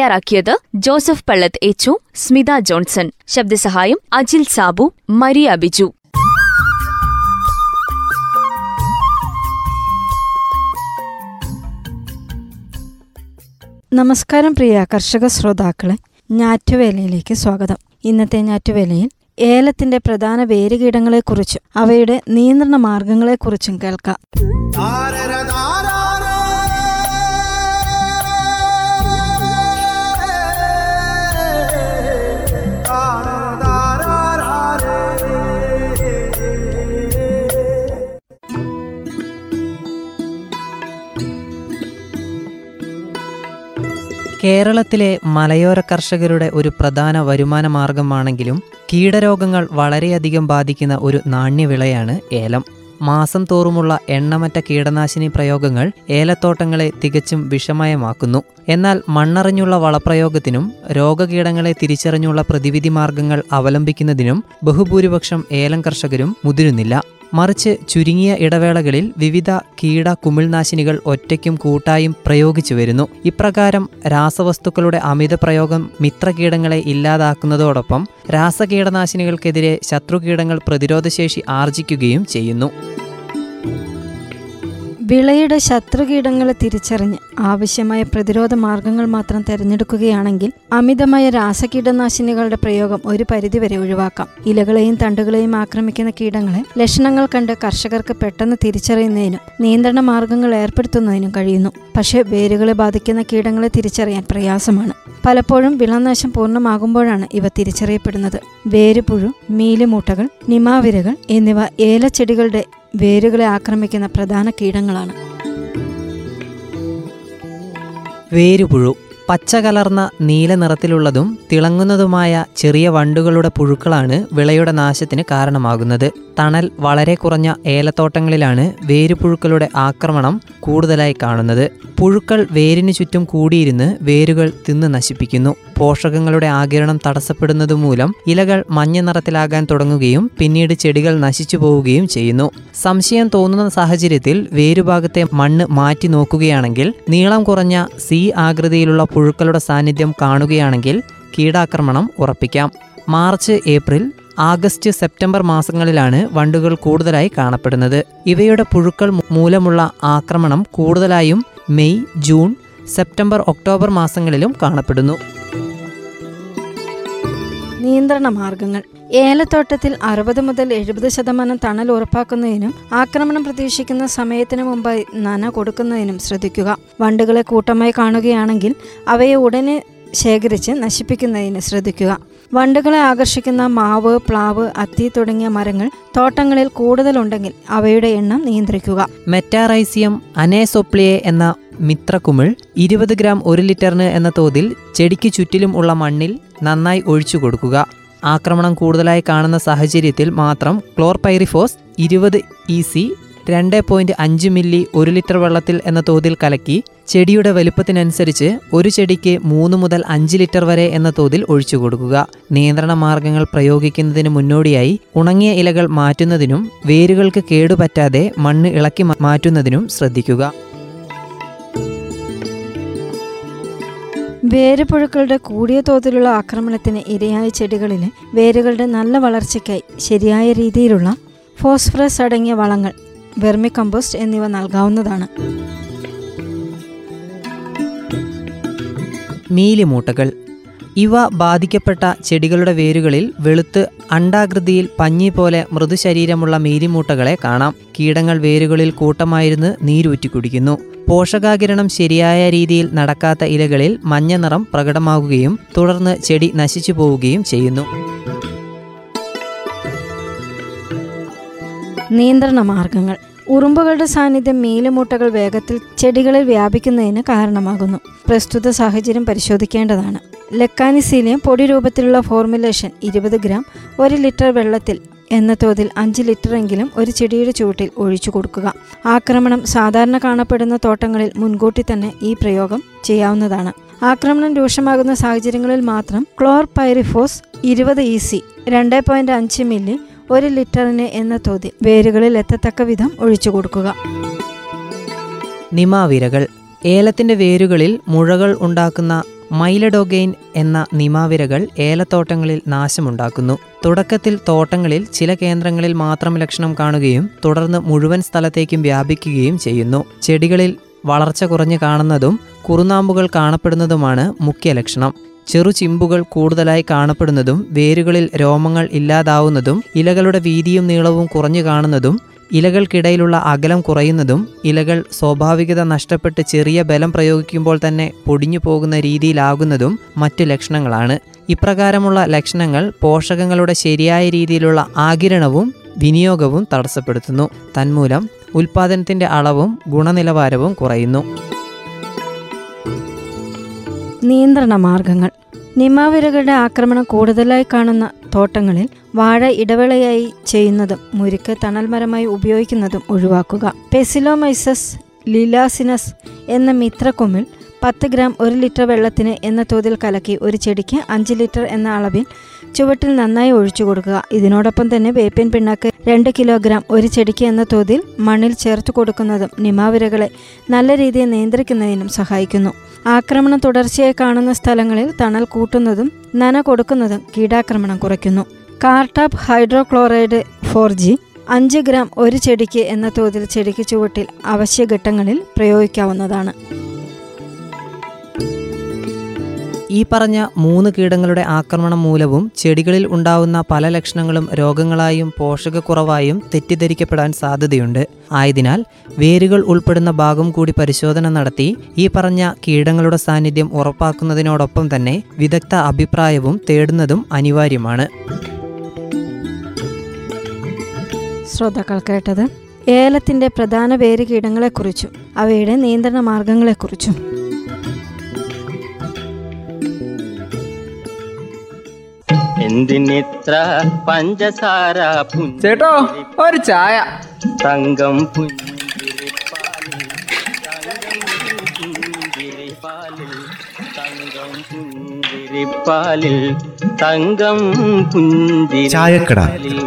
തയ്യാറാക്കിയത് Joseph Pallath എച്ചു Smitha Johnson. ശബ്ദസഹായം Ajil Sabu Maria Biju. നമസ്കാരം പ്രിയ കർഷക ശ്രോതാക്കളെ ഞാറ്റുവേലയിലേക്ക് സ്വാഗതം. ഇന്നത്തെ ഞാറ്റുവേലയിൽ ഏലത്തിന്റെ പ്രധാന വേരുകീടങ്ങളെക്കുറിച്ചും അവയുടെ നിയന്ത്രണ മാർഗങ്ങളെക്കുറിച്ചും കേൾക്കാം. കേരളത്തിലെ മലയോര കർഷകരുടെ ഒരു പ്രധാന വരുമാന മാർഗമാണെങ്കിലും കീടരോഗങ്ങൾ വളരെയധികം ബാധിക്കുന്ന ഒരു നാണ്യവിളയാണ് ഏലം. മാസം തോറുമുള്ള എണ്ണമറ്റ കീടനാശിനി പ്രയോഗങ്ങൾ ഏലത്തോട്ടങ്ങളെ തികച്ചും വിഷമയമാക്കുന്നു. എന്നാൽ മണ്ണറിഞ്ഞുള്ള വളപ്രയോഗത്തിനും രോഗകീടങ്ങളെ തിരിച്ചറിഞ്ഞുള്ള പ്രതിവിധി മാർഗങ്ങൾ അവലംബിക്കുന്നതിനും ബഹുഭൂരിപക്ഷം ഏലം കർഷകരും മുതിരുന്നില്ല. മറിച്ച് ചുരുങ്ങിയ ഇടവേളകളിൽ വിവിധ കീട കുമിൾനാശിനികൾ ഒറ്റയ്ക്കും കൂട്ടായും പ്രയോഗിച്ചു വരുന്നു. ഇപ്രകാരം രാസവസ്തുക്കളുടെ അമിത പ്രയോഗം മിത്രകീടങ്ങളെ ഇല്ലാതാക്കുന്നതോടൊപ്പം രാസകീടനാശിനികൾക്കെതിരെ ശത്രുകീടങ്ങൾ പ്രതിരോധശേഷി ആർജിക്കുകയും ചെയ്യുന്നു. വിളയുടെ ശത്രുകീടങ്ങളെ തിരിച്ചറിഞ്ഞ് ആവശ്യമായ പ്രതിരോധ മാർഗങ്ങൾ മാത്രം തിരഞ്ഞെടുക്കുകയാണെങ്കിൽ അമിതമായ രാസകീടനാശിനികളുടെ പ്രയോഗം ഒരു പരിധിവരെ ഒഴിവാക്കാം. ഇലകളെയും തണ്ടുകളെയും ആക്രമിക്കുന്ന കീടങ്ങളെ ലക്ഷണങ്ങൾ കണ്ട് കർഷകർക്ക് പെട്ടെന്ന് തിരിച്ചറിയുന്നതിനും നിയന്ത്രണ മാർഗങ്ങൾ ഏർപ്പെടുത്തുന്നതിനും കഴിയുന്നു. പക്ഷേ വേരുകളെ ബാധിക്കുന്ന കീടങ്ങളെ തിരിച്ചറിയാൻ പ്രയാസമാണ്. പലപ്പോഴും വിളനാശം പൂർണമാകുമ്പോഴാണ് ഇവ തിരിച്ചറിയപ്പെടുന്നത്. വേരുപുഴു മീലിമൂട്ടകൾ നിമാവിരകൾ എന്നിവ ഏലച്ചെടികളുടെ വേരുകളെ ആക്രമിക്കുന്ന പ്രധാന കീടങ്ങളാണ്. വേരുപുഴു. പച്ച കലർന്ന നീല നിറത്തിലുള്ളതും തിളങ്ങുന്നതുമായ ചെറിയ വണ്ടുകളുടെ പുഴുക്കളാണ് വിളയുടെ നാശത്തിന് കാരണമാകുന്നത്. തണൽ വളരെ കുറഞ്ഞ ഏലത്തോട്ടങ്ങളിലാണ് വേരുപുഴുക്കളുടെ ആക്രമണം കൂടുതലായി കാണുന്നത്. പുഴുക്കൾ വേരിനു ചുറ്റും കൂടിയിരുന്ന് വേരുകൾ തിന്ന് നശിപ്പിക്കുന്നു. പോഷകങ്ങളുടെ ആകിരണം തടസ്സപ്പെടുന്നത് മൂലം ഇലകൾ മഞ്ഞ നിറത്തിലാകാൻ തുടങ്ങുകയും പിന്നീട് ചെടികൾ നശിച്ചു പോവുകയും ചെയ്യുന്നു. സംശയം തോന്നുന്ന സാഹചര്യത്തിൽ വേരുഭാഗത്തെ മണ്ണ് മാറ്റി നോക്കുകയാണെങ്കിൽ നീളം കുറഞ്ഞ സി ആകൃതിയിലുള്ള പുഴുക്കളുടെ സാന്നിധ്യം കാണുകയാണെങ്കിൽ കീടാക്രമണം ഉറപ്പിക്കാം. മാർച്ച് ഏപ്രിൽ ആഗസ്റ്റ് സെപ്റ്റംബർ മാസങ്ങളിലാണ് വണ്ടുകൾ കൂടുതലായി കാണപ്പെടുന്നത്. ഇവയുടെ പുഴുക്കൾ മൂലമുള്ള ആക്രമണം കൂടുതലായും മെയ് ജൂൺ സെപ്റ്റംബർ ഒക്ടോബർ മാസങ്ങളിലും കാണപ്പെടുന്നു. നിയന്ത്രണ മാർഗങ്ങൾ. ഏലത്തോട്ടത്തിൽ അറുപത് മുതൽ എഴുപത് ശതമാനം തണൽ ഉറപ്പാക്കുന്നതിനും ആക്രമണം പ്രതീക്ഷിക്കുന്ന സമയത്തിന് മുമ്പായി നന കൊടുക്കുന്നതിനും ശ്രദ്ധിക്കുക. വണ്ടുകളെ കൂട്ടമായി കാണുകയാണെങ്കിൽ അവയെ ഉടനെ ശേഖരിച്ച് നശിപ്പിക്കുന്നതിന് ശ്രദ്ധിക്കുക. വണ്ടുകളെ ആകർഷിക്കുന്ന മാവ് പ്ലാവ് അത്തി തുടങ്ങിയ മരങ്ങൾ തോട്ടങ്ങളിൽ കൂടുതലുണ്ടെങ്കിൽ അവയുടെ എണ്ണം നിയന്ത്രിക്കുക. മെറ്റാറൈസിയം അനേസൊപ്ലിയെ എന്ന മിത്രക്കുമിൾ ഇരുപത് ഗ്രാം ഒരു ലിറ്ററിന് എന്ന തോതിൽ ചെടിക്ക് ചുറ്റിലും ഉള്ള മണ്ണിൽ നന്നായി ഒഴിച്ചു കൊടുക്കുക. ആക്രമണം കൂടുതലായി കാണുന്ന സാഹചര്യത്തിൽ മാത്രം ക്ലോർപൈറിഫോസ് ഇരുപത് ഇ സി രണ്ട് പോയിന്റ് അഞ്ച് മില്ലി ഒരു ലിറ്റർ വെള്ളത്തിൽ എന്ന തോതിൽ കലക്കി ചെടിയുടെ വലുപ്പത്തിനനുസരിച്ച് ഒരു ചെടിക്ക് മൂന്ന് മുതൽ അഞ്ച് ലിറ്റർ വരെ എന്ന തോതിൽ ഒഴിച്ചു കൊടുക്കുക. നിയന്ത്രണ മാർഗങ്ങൾ പ്രയോഗിക്കുന്നതിന് മുന്നോടിയായി ഉണങ്ങിയ ഇലകൾ മാറ്റുന്നതിനും വേരുകൾക്ക് കേടുപറ്റാതെ മണ്ണ് ഇളക്കി മാറ്റുന്നതിനും ശ്രദ്ധിക്കുക. വേരുപുഴുക്കളുടെ കൂടിയ തോതിലുള്ള ആക്രമണത്തിന് ഇരയായ ചെടികളിൽ വേരുകളുടെ നല്ല വളർച്ചയ്ക്കായി ശരിയായ രീതിയിലുള്ള ഫോസ്ഫറസ് അടങ്ങിയ വളങ്ങൾ വെർമി കമ്പോസ്റ്റ് എന്നിവ നൽകാവുന്നതാണ്. മീലിമൂട്ടകൾ. ഇവ ബാധിക്കപ്പെട്ട ചെടികളുടെ വേരുകളിൽ വെളുത്ത് അണ്ടാകൃതിയിൽ പഞ്ഞി പോലെ മൃദുശരീരമുള്ള മീലിമൂട്ടകളെ കാണാം. കീടങ്ങൾ വേരുകളിൽ കൂട്ടമായിരുന്ന് നീരൂറ്റി കുടിക്കുന്നു. പോഷകാകിരണം ശരിയായ രീതിയിൽ നടക്കാത്ത ഇലകളിൽ മഞ്ഞ നിറം പ്രകടമാകുകയും തുടർന്ന് ചെടി നശിച്ചു പോവുകയും ചെയ്യുന്നു. നിയന്ത്രണ മാർഗങ്ങൾ ഉറുമ്പുകളുടെ സാന്നിധ്യം മീലുമുട്ടകൾ വേഗത്തിൽ ചെടികളിൽ വ്യാപിക്കുന്നതിന് കാരണമാകുന്നു. പ്രസ്തുത സാഹചര്യം പരിശോധിക്കേണ്ടതാണ്. ലെക്കാനിസീലിയം പൊടി രൂപത്തിലുള്ള ഫോർമുലേഷൻ ഇരുപത് ഗ്രാം ഒരു ലിറ്റർ വെള്ളത്തിൽ എന്ന തോതിൽ അഞ്ച് ലിറ്ററെങ്കിലും ഒരു ചെടിയുടെ ചുവട്ടിൽ ഒഴിച്ചു കൊടുക്കുക. ആക്രമണം സാധാരണ കാണപ്പെടുന്ന തോട്ടങ്ങളിൽ മുൻകൂട്ടി തന്നെ ഈ പ്രയോഗം ചെയ്യാവുന്നതാണ്. ആക്രമണം രൂക്ഷമാകുന്ന സാഹചര്യങ്ങളിൽ മാത്രം ക്ലോർ പൈറിഫോസ് ഇരുപത് ഇ സി രണ്ട് പോയിന്റ് അഞ്ച് മില്ലി ഒരു ലിറ്ററിന് എന്ന തോതിൽ വേരുകളിൽ എത്തത്തക്ക വിധം ഒഴിച്ചു കൊടുക്കുക. നിമാവിരകൾ ഏലത്തിന്റെ വേരുകളിൽ മുഴകൾ ഉണ്ടാക്കുന്ന മൈലഡോഗെയിൻ എന്ന നിമാവിരകൾ ഏലത്തോട്ടങ്ങളിൽ നാശമുണ്ടാക്കുന്നു. തുടക്കത്തിൽ തോട്ടങ്ങളിൽ ചില കേന്ദ്രങ്ങളിൽ മാത്രം ലക്ഷണം കാണുകയും തുടർന്ന് മുഴുവൻ സ്ഥലത്തേക്കും വ്യാപിക്കുകയും ചെയ്യുന്നു. ചെടികളിൽ വളർച്ച കുറഞ്ഞു കാണുന്നതും കുറുനാമ്പുകൾ കാണപ്പെടുന്നതുമാണ് മുഖ്യ ലക്ഷണം. ചെറു ചിമ്പുകൾ കൂടുതലായി കാണപ്പെടുന്നതും വേരുകളിൽ രോമങ്ങൾ ഇല്ലാതാവുന്നതും ഇലകളുടെ വീതിയും നീളവും കുറഞ്ഞു കാണുന്നതും ഇലകൾക്കിടയിലുള്ള അകലം കുറയുന്നതും ഇലകൾ സ്വാഭാവികത നഷ്ടപ്പെട്ട് ചെറിയ ബലം പ്രയോഗിക്കുമ്പോൾ തന്നെ പൊടിഞ്ഞു പോകുന്ന രീതിയിലാകുന്നതും മറ്റു ലക്ഷണങ്ങളാണ്. ഇപ്രകാരമുള്ള ലക്ഷണങ്ങൾ പോഷകങ്ങളുടെ ശരിയായ രീതിയിലുള്ള ആകിരണവും വിനിയോഗവും തടസ്സപ്പെടുത്തുന്നു. തന്മൂലം ഉൽപാദനത്തിന്റെ അളവും ഗുണനിലവാരവും കുറയുന്നു. നിയന്ത്രണ മാർഗങ്ങൾ. നിമാവിരകളുടെ ആക്രമണം കൂടുതലായി കാണുന്ന തോട്ടങ്ങളിൽ വാഴ ഇടവേളയായി ചെയ്യുന്നതും മുരിക്ക് തണൽമരമായി ഉപയോഗിക്കുന്നതും ഒഴിവാക്കുക. പെസിലോമൈസസ് ലിലാസിനസ് എന്ന മിത്രക്കൊമ്മിൽ പത്ത് ഗ്രാം ഒരു ലിറ്റർ വെള്ളത്തിന് എന്ന തോതിൽ കലക്കി ഒരു ചെടിക്ക് അഞ്ച് ലിറ്റർ എന്ന അളവിൽ ചുവട്ടിൽ നന്നായി ഒഴിച്ചു കൊടുക്കുക. ഇതിനോടൊപ്പം തന്നെ വേപ്പിൻ പിണ്ണാക്ക് രണ്ട് കിലോഗ്രാം ഒരു ചെടിക്ക് എന്ന തോതിൽ മണ്ണിൽ ചേർത്ത് കൊടുക്കുന്നതും നിമാവിരകളെ നല്ല രീതിയിൽ നിയന്ത്രിക്കുന്നതിനും സഹായിക്കുന്നു. ആക്രമണം തുടർച്ചയായി കാണുന്ന സ്ഥലങ്ങളിൽ തണൽ കൂട്ടുന്നതും നന കൊടുക്കുന്നതും കീടാക്രമണം കുറയ്ക്കുന്നു. കാർട്ടാപ്പ് ഹൈഡ്രോക്ലോറൈഡ് ഫോർ ജി അഞ്ച് ഗ്രാം ഒരു ചെടിക്ക് എന്ന തോതിൽ ചെടിക്ക് ചുവട്ടിൽ അവശ്യഘട്ടങ്ങളിൽ പ്രയോഗിക്കാവുന്നതാണ്. ഈ പറഞ്ഞ മൂന്ന് കീടങ്ങളുടെ ആക്രമണം മൂലവും ചെടികളിൽ ഉണ്ടാവുന്ന പല ലക്ഷണങ്ങളും രോഗങ്ങളായും പോഷകക്കുറവായും തെറ്റിദ്ധരിക്കപ്പെടാൻ സാധ്യതയുണ്ട്. ആയതിനാൽ വേരുകൾ ഉൾപ്പെടുന്ന ഭാഗം കൂടി പരിശോധന നടത്തി ഈ പറഞ്ഞ കീടങ്ങളുടെ സാന്നിധ്യം ഉറപ്പാക്കുന്നതിനോടൊപ്പം തന്നെ വിദഗ്ധ അഭിപ്രായവും തേടുന്നതും അനിവാര്യമാണ്. ശ്രോതാക്കൾ കേട്ടത് ഏലത്തിന്റെ പ്രധാന വേര് കീടങ്ങളെക്കുറിച്ചും അവയുടെ നിയന്ത്രണ മാർഗങ്ങളെക്കുറിച്ചും എന്തിനിത്ര പഞ്ചസാര ചേട്ടോ ഒരു ചായ. തങ്കം പുഞ്ചിരിപ്പാലിൽ തങ്കം പുഞ്ചിരിപ്പാലിൽ തങ്കം പുഞ്ചിരി ചായക്കട. പുഞ്ചിരിപ്പാലിൽ.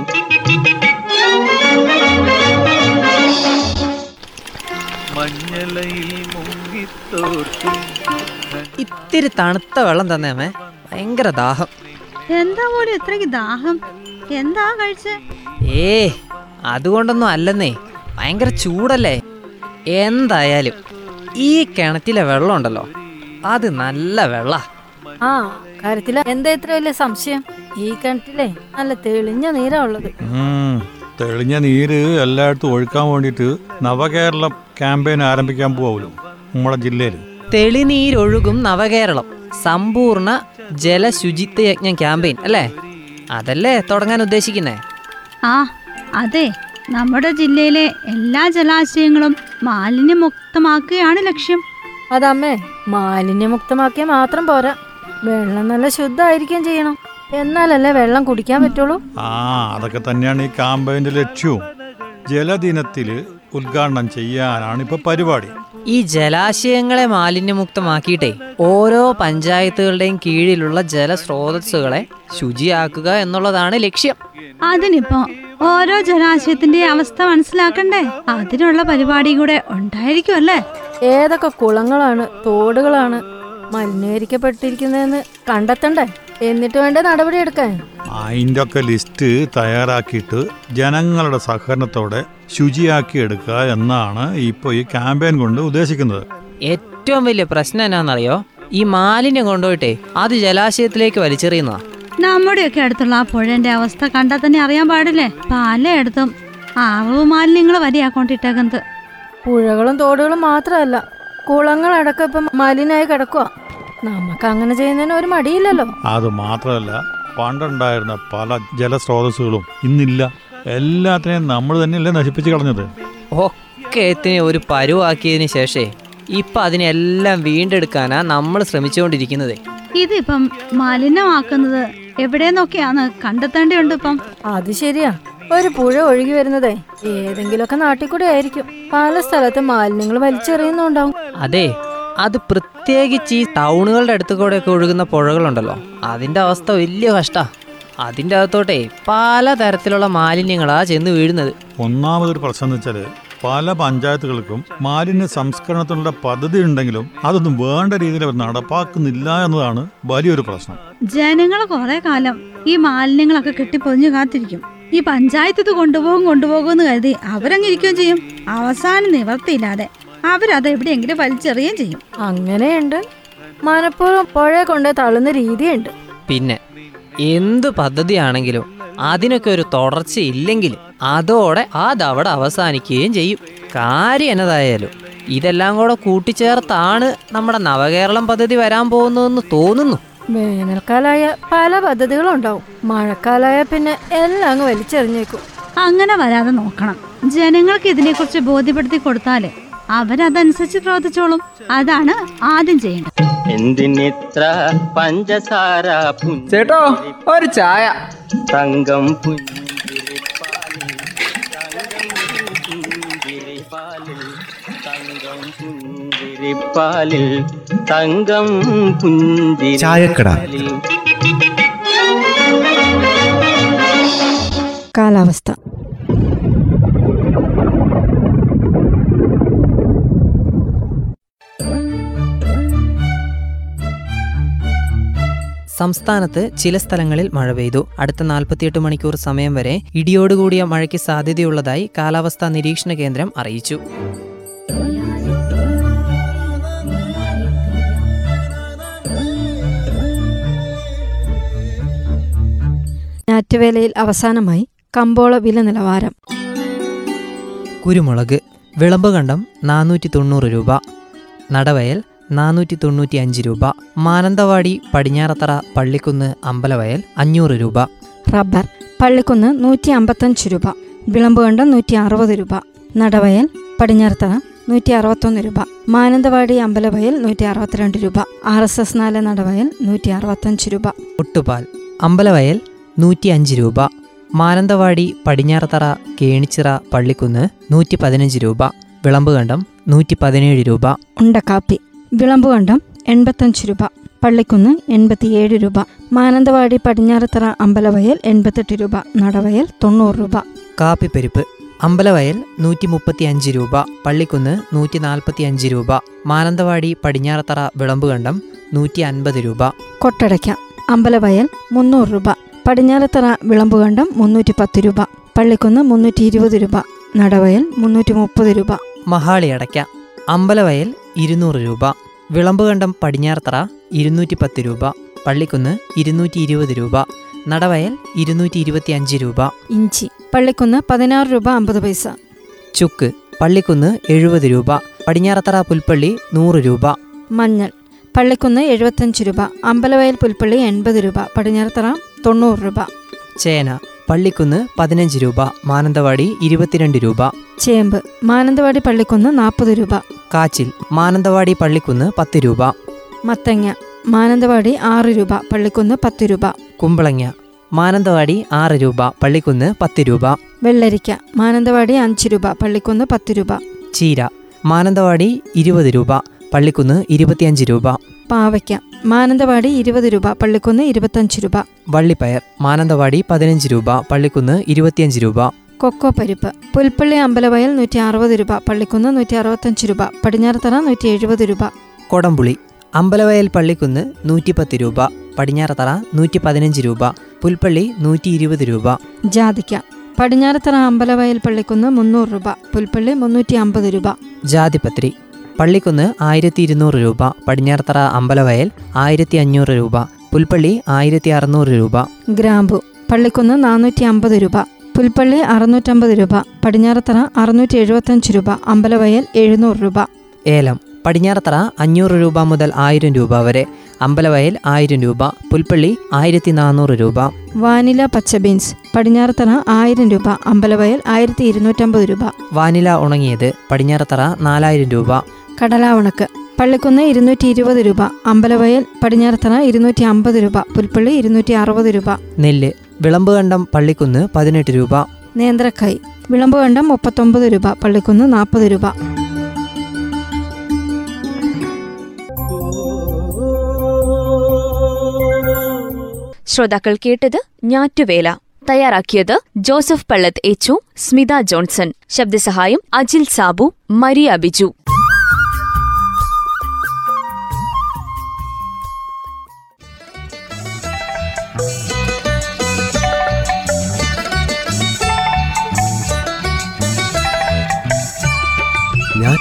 ഇത്തിരി തണുത്ത വെള്ളം തന്നെ അമ്മേ. ഭയങ്കര ദാഹം. എന്താ പോലും ഇത്രയ്ക്ക് ദാഹം? എന്താ കഴിച്ച്? ഏ അതുകൊണ്ടൊന്നും അല്ലെന്നേ. ഭയങ്കര ചൂടല്ലേ? എന്തായാലും ഈ കിണറ്റിലെ വെള്ളം ഉണ്ടല്ലോ അത് നല്ല വെള്ള. ആ കാര്യത്തിൽ എന്താ ഇത്ര വലിയ സംശയം? ഈ കിണറ്റിലെ നല്ല തെളിഞ്ഞ നീരാ ഉള്ളത്. തെളിഞ്ഞ നീര് എല്ലായിടത്തും ഒഴുക്കാൻ വേണ്ടിയിട്ട് നവകേരളം ക്യാമ്പയിൻ ആരംഭിക്കാൻ പോവുമല്ലോ നമ്മുടെ ജില്ലയിൽ തെളിനീരൊഴുകും നവകേരളം. സമ്പൂർണ ജലശുചിത്വ യജ്ഞം ക്യാമ്പയിൻ അല്ലേ? അതല്ലേ തുടങ്ങാൻ ഉദ്ദേശിക്കുന്നേ? ആ അതെ. നമ്മുടെ ജില്ലയിലെ എല്ലാ ജലാശയങ്ങളും മാലിന്യമുക്തമാക്കുകയാണ് ലക്ഷ്യം. അതമ്മേ മാലിന്യമുക്തമാക്കിയാൽ മാത്രം പോരാ. വെള്ളം നല്ല ശുദ്ധമായിരിക്കുകയും ചെയ്യണം. എന്നാലല്ലേ വെള്ളം കുടിക്കാൻ പറ്റുള്ളൂ? ആ അതൊക്കെ തന്നെയാണ് ഈ ക്യാമ്പയിന്റെ ലക്ഷ്യവും. ജലദിനത്തിൽ ഉദ്ഘാടനം ചെയ്യാനാണ് ഇപ്പൊ പരിപാടി. ഈ ജലാശയങ്ങളെ മാലിന്യമുക്തമാക്കിയിട്ടേ ഓരോ പഞ്ചായത്തുകളുടെയും കീഴിലുള്ള ജലസ്രോതസ്സുകളെ ശുചിയാക്കുക എന്നുള്ളതാണ് ലക്ഷ്യം. അതിനിപ്പോ ഓരോ ജലാശയത്തിന്റെ അവസ്ഥ മനസ്സിലാക്കണ്ടേ? അതിനുള്ള പരിപാടി കൂടെ ഉണ്ടായിരിക്കും അല്ലേ? ഏതൊക്കെ കുളങ്ങളാണ് തോടുകളാണ് മലിനീകരിക്കപ്പെട്ടിരിക്കുന്നതെന്ന് കണ്ടെത്തണ്ടേ? എന്നിട്ട് വേണ്ട നടപടി എടുക്കാൻ അതിന്റെ ഒക്കെ ലിസ്റ്റ് തയ്യാറാക്കിയിട്ട് ജനങ്ങളുടെ സഹകരണത്തോടെ ശുചിയാക്കി എടുക്കുക എന്നാണ് ഇപ്പോൾ ഈ ക്യാമ്പയിൻ കൊണ്ട് ഉദ്ദേശിക്കുന്നത്. ഏറ്റവും വലിയ പ്രശ്നം എന്നാണെന്നറിയോ? ഈ മാലിന്യം കൊണ്ടുപോയിട്ടേ അത് ജലാശയത്തിലേക്ക് വലിച്ചെറിയുന്ന നമ്മുടെയൊക്കെ അടുത്തുള്ള ആ പുഴന്റെ അവസ്ഥ കണ്ടാൽ തന്നെ അറിയാൻ പാടില്ലേ? പലയിടത്തും അറിവ് മാലിന്യങ്ങൾ വരെയാക്കൊണ്ടിട്ടേക്കുന്നത് പുഴകളും തോടുകളും മാത്രമല്ല കുളങ്ങളടക്കം ഇപ്പം മലിനായി കിടക്കുക നമുക്ക് അങ്ങനെ ചെയ്യുന്നതിന് ഒരു മടിയില്ലല്ലോ. അത് മാത്രമല്ല പണ്ടുണ്ടായിരുന്ന പല ജലസ്രോതസ്സുകളും ഇന്നില്ല. എല്ലാത്തിനെയും നമ്മൾ തന്നെയല്ലേ നശിപ്പിച്ച് കളഞ്ഞത്. ഒക്കെ എത്തിന് ഒരു പരുവാക്കിയതിന് ശേഷേ ഇപ്പൊ അതിനെല്ലാം വീണ്ടെടുക്കാനാ നമ്മൾ ശ്രമിച്ചുകൊണ്ടിരിക്കുന്നത്. ഇതിപ്പം മലിനമാക്കുന്നത് എവിടെന്നൊക്കെയാന്ന് കണ്ടെത്തേണ്ടിയുണ്ട് ഇപ്പം. അത് ശരിയാ. ഒരു പുഴ ഒഴുകി വരുന്നതേ ഏതെങ്കിലുമൊക്കെ നാട്ടിൽ കൂടെ ആയിരിക്കും. പല സ്ഥലത്ത് മാലിന്യങ്ങൾ വലിച്ചെറിയുന്നുണ്ടാവും. അതെ അത് പ്രത്യേകിച്ച് ഈ ടൗണുകളുടെ അടുത്ത് കൂടെയൊക്കെ ഒഴുകുന്ന പുഴകളുണ്ടല്ലോ. അതിന്റെ അവസ്ഥ വലിയ കഷ്ടാ. അതിന്റെ അകത്തോട്ടെ പല തരത്തിലുള്ള മാലിന്യങ്ങളാ ചെന്ന് വീഴുന്നത്. ഒന്നാമതൊരു പ്രശ്നം എന്ന് വെച്ചാൽ പല പഞ്ചായത്തുകൾക്കും മാലിന്യ സംസ്കരണത്തിനുള്ള പദ്ധതി ഉണ്ടെങ്കിലും അതൊന്നും വേണ്ട രീതിയിൽ അവർ നടപ്പാക്കുന്നില്ല എന്നതാണ് വലിയൊരു പ്രശ്നം. ജനങ്ങൾ കുറെ കാലം ഈ മാലിന്യങ്ങളൊക്കെ കെട്ടിപ്പൊതിഞ്ഞു കാത്തിരിക്കും. ഈ പഞ്ചായത്ത് ഇത് കൊണ്ടുപോകും കൊണ്ടുപോകുമെന്ന് കരുതി അവരങ്ങ് ഇരിക്കുകയും ചെയ്യും. അവസാനം നിവർത്തിയില്ലാതെ അവരത് എവിടെയെങ്കിലും വലിച്ചെറിയുകയും ചെയ്യും. അങ്ങനെയുണ്ട്. മനഃപൂർവം പുഴ കൊണ്ട് തള്ളുന്ന രീതിയുണ്ട്. പിന്നെ എന്ത് പദ്ധതിയാണെങ്കിലും അതിനൊക്കെ ഒരു തുടർച്ച ഇല്ലെങ്കിൽ അതോടെ അതവിടെ അവസാനിക്കുകയും ചെയ്യും. കാര്യം എന്നതായാലും ഇതെല്ലാം കൂടെ കൂട്ടിച്ചേർത്താണ് നമ്മുടെ നവകേരളം പദ്ധതി വരാൻ പോകുന്നതെന്ന് തോന്നുന്നു. വേനൽക്കാലായ പല പദ്ധതികളും ഉണ്ടാവും മഴക്കാലായ പിന്നെ എല്ലാം അങ്ങ് വലിച്ചെറിഞ്ഞേക്കും. അങ്ങനെ വരാതെ നോക്കണം. ജനങ്ങൾക്ക് ഇതിനെക്കുറിച്ച് ബോധ്യപ്പെടുത്തി കൊടുത്താൽ അവരതനുസരിച്ച് പ്രവർത്തിച്ചോളും. അതാണ് ആദ്യം ചെയ്യേണ്ടത്. എന്തിനിത്ര പഞ്ചസാര ചേട്ടോ ഒരു ചായ. തങ്കം പുഞ്ചിരിപ്പാലിൽ തങ്കം പുഞ്ചിരിപ്പാലിൽ തങ്കം പുഞ്ചിരിപ്പാലിൽ തങ്കം ചായക്കട. കാലാവസ്ഥ. സംസ്ഥാനത്ത് ചില സ്ഥലങ്ങളിൽ മഴ പെയ്തു. അടുത്ത നാൽപ്പത്തിയെട്ട് മണിക്കൂർ സമയം വരെ ഇടിയോടുകൂടിയ മഴയ്ക്ക് സാധ്യതയുള്ളതായി കാലാവസ്ഥാ നിരീക്ഷണ കേന്ദ്രം അറിയിച്ചു. ഞാറ്റുവേലയിൽ അവസാനമായി കമ്പോള വില നിലവാരം. കുരുമുളക് വിളമ്പ് കണ്ടം നാനൂറ്റി തൊണ്ണൂറ് രൂപ. നടവയൽ നാനൂറ്റി തൊണ്ണൂറ്റി അഞ്ച് രൂപ. മാനന്തവാടി പടിഞ്ഞാറത്തറ പള്ളിക്കുന്ന് അമ്പലവയൽ അഞ്ഞൂറ് രൂപ. റബ്ബർ പള്ളിക്കുന്ന് നൂറ്റി അമ്പത്തഞ്ച് രൂപ. വിളമ്പുകണ്ടം നൂറ്റി അറുപത് രൂപ. നടവയൽ പടിഞ്ഞാറത്തറ നൂറ്റി അറുപത്തൊന്ന് രൂപ. മാനന്തവാടി അമ്പലവയൽ നൂറ്റി അറുപത്തിരണ്ട് രൂപ. ആർ എസ് എസ് നാല് നടവയൽ നൂറ്റി അറുപത്തഞ്ച് രൂപ. ഒട്ടുപാൽ അമ്പലവയൽ നൂറ്റി അഞ്ച് രൂപ. മാനന്തവാടി പടിഞ്ഞാറത്തറ കേണിച്ചിറ പള്ളിക്കുന്ന് നൂറ്റി പതിനഞ്ച് രൂപ. വിളമ്പുകണ്ടം നൂറ്റി പതിനേഴ് രൂപ. ഉണ്ടക്കാപ്പി വിളമ്പുകണ്ടം എൺപത്തഞ്ച് രൂപ. പള്ളിക്കുന്ന് എൺപത്തിയേഴ് രൂപ. മാനന്തവാടി പടിഞ്ഞാറത്തറ അമ്പലവയൽ എൺപത്തെട്ട് രൂപ. നടവയൽ തൊണ്ണൂറ് രൂപ. കാപ്പിപ്പരിപ്പ് അമ്പലവയൽ നൂറ്റി മുപ്പത്തി അഞ്ച് രൂപ. പള്ളിക്കുന്ന് നൂറ്റി നാൽപ്പത്തി അഞ്ച് രൂപ. മാനന്തവാടി പടിഞ്ഞാറത്തറ വിളമ്പുകണ്ടം നൂറ്റി അൻപത് രൂപ. കൊട്ടടയ്ക്ക അമ്പലവയൽ മുന്നൂറ് രൂപ. പടിഞ്ഞാറത്തറ വിളമ്പുകണ്ടം മുന്നൂറ്റി പത്ത് രൂപ. പള്ളിക്കുന്ന് മുന്നൂറ്റി ഇരുപത് രൂപ. നടവയൽ മുന്നൂറ്റി മുപ്പത് രൂപ. മഹാളി അടയ്ക്ക അമ്പലവയൽ ഇരുന്നൂറ് രൂപ. വിളമ്പുകണ്ടം പടിഞ്ഞാറത്തറ ഇരുന്നൂറ്റി പത്ത് രൂപ. പള്ളിക്കുന്ന് ഇരുന്നൂറ്റി ഇരുപത് രൂപ. നടവയൽ ഇരുന്നൂറ്റി ഇരുപത്തി അഞ്ച് രൂപ. ഇഞ്ചി. പള്ളിക്കുന്ന് പതിനാറ് രൂപ അമ്പത് പൈസ. ചുക്ക്. പള്ളിക്കുന്ന് എഴുപത് രൂപ. പടിഞ്ഞാറത്തറ പുൽപ്പള്ളി നൂറ് രൂപ. മഞ്ഞൾ. പള്ളിക്കുന്ന് എഴുപത്തഞ്ച് രൂപ. അമ്പലവയൽ പുൽപ്പള്ളി എൺപത് രൂപ. പടിഞ്ഞാറത്തറ തൊണ്ണൂറ് രൂപ. ചേന. പള്ളിക്കുന്ന് പതിനഞ്ച് രൂപ മാനന്തവാടി ഇരുപത്തിരണ്ട് രൂപ. ചേമ്പ് മാനന്തവാടി പള്ളിക്കുന്ന് നാൽപ്പത് രൂപ. കാച്ചിൽ മാനന്തവാടി പള്ളിക്കുന്ന് പത്ത് രൂപ. മത്തങ്ങ മാനന്തവാടി ആറ് രൂപ പള്ളിക്കുന്ന് പത്ത് രൂപ. കുമ്പളങ്ങ മാനന്തവാടി ആറ് രൂപ പള്ളിക്കുന്ന് പത്ത് രൂപ. വെള്ളരിക്ക മാനന്തവാടി അഞ്ച് രൂപ പള്ളിക്കുന്ന് പത്ത് രൂപ. ചീര മാനന്തവാടി ഇരുപത് രൂപ പള്ളിക്കുന്ന് ഇരുപത്തിയഞ്ച് രൂപ. പാവയ്ക്ക മാനന്തവാടി ഇരുപത് രൂപ പള്ളിക്കുന്ന് ഇരുപത്തഞ്ച് രൂപ. വള്ളിപ്പയർ മാനന്തവാടി പതിനഞ്ച് രൂപ പള്ളിക്കുന്ന് ഇരുപത്തിയഞ്ച് രൂപ. കൊക്കോ പരിപ്പ് പുൽപ്പള്ളി അമ്പലവയൽ നൂറ്റി അറുപത് രൂപ പള്ളിക്കുന്ന് നൂറ്റി അറുപത്തഞ്ച് രൂപ പടിഞ്ഞാറത്തറ നൂറ്റി എഴുപത് രൂപ. കൊടംപുളി അമ്പലവയൽ പള്ളിക്കുന്ന് നൂറ്റിപ്പത്ത് രൂപ പടിഞ്ഞാറത്തറ നൂറ്റി പതിനഞ്ച് രൂപ പുൽപ്പള്ളി നൂറ്റി ഇരുപത് രൂപ. ജാതിക്ക പടിഞ്ഞാറത്തറ അമ്പലവയൽ പള്ളിക്കുന്ന് മുന്നൂറ് രൂപ പുൽപ്പള്ളി മുന്നൂറ്റി അമ്പത് രൂപ. ജാതിപത്രി പള്ളിക്കുന്ന് ആയിരത്തി ഇരുന്നൂറ് രൂപ പടിഞ്ഞാറത്തറ അമ്പലവയൽ ആയിരത്തി അഞ്ഞൂറ് രൂപ പുൽപ്പള്ളി ആയിരത്തി അറുന്നൂറ് രൂപ. ഗ്രാമ്പു പള്ളിക്കുന്ന് നാനൂറ്റി അമ്പത് രൂപ പുൽപ്പള്ളി അറുന്നൂറ്റമ്പത് രൂപ പടിഞ്ഞാറത്തറ അറുന്നൂറ്റി എഴുപത്തഞ്ച് രൂപ അമ്പലവയൽ എഴുന്നൂറ് രൂപ. ഏലം പടിഞ്ഞാറത്തറ അഞ്ഞൂറ് രൂപ മുതൽ ആയിരം രൂപ വരെ അമ്പലവയൽ ആയിരം രൂപ പുൽപ്പള്ളി ആയിരത്തി നാനൂറ് രൂപ. വാനില പച്ച ബീൻസ് പടിഞ്ഞാറത്തറ ആയിരം രൂപ അമ്പലവയൽ ആയിരത്തി ഇരുന്നൂറ്റമ്പത് രൂപ. വാനില ഉണങ്ങിയത് പടിഞ്ഞാറത്തറ നാലായിരം രൂപ. കടലാവണക്ക്. പള്ളിക്കുന്ന് ഇരുന്നൂറ്റി ഇരുപത് രൂപ. അമ്പലവയൽ പടിഞ്ഞാറത്തറ ഇരുന്നൂറ്റി അമ്പത് രൂപ. പുൽപ്പള്ളി ഇരുന്നൂറ്റി അറുപത് രൂപ. നെല്ല്. വിളമ്പുകണ്ടം പള്ളിക്കുന്ന് പതിനെട്ട് രൂപ. നേന്ത്രക്കായ് വിളമ്പുകണ്ടം മുപ്പത്തൊമ്പത് രൂപ. പള്ളിക്കുന്ന് നാൽപ്പത് രൂപ. ശ്രോതാക്കൾ കേട്ടത് ഞാറ്റുവേല. തയ്യാറാക്കിയത് ജോസഫ് പള്ളത്ത് എച്ചു സ്മിത ജോൺസൺ. ശബ്ദസഹായം അജിൽ സാബു മരിയ ബിജു.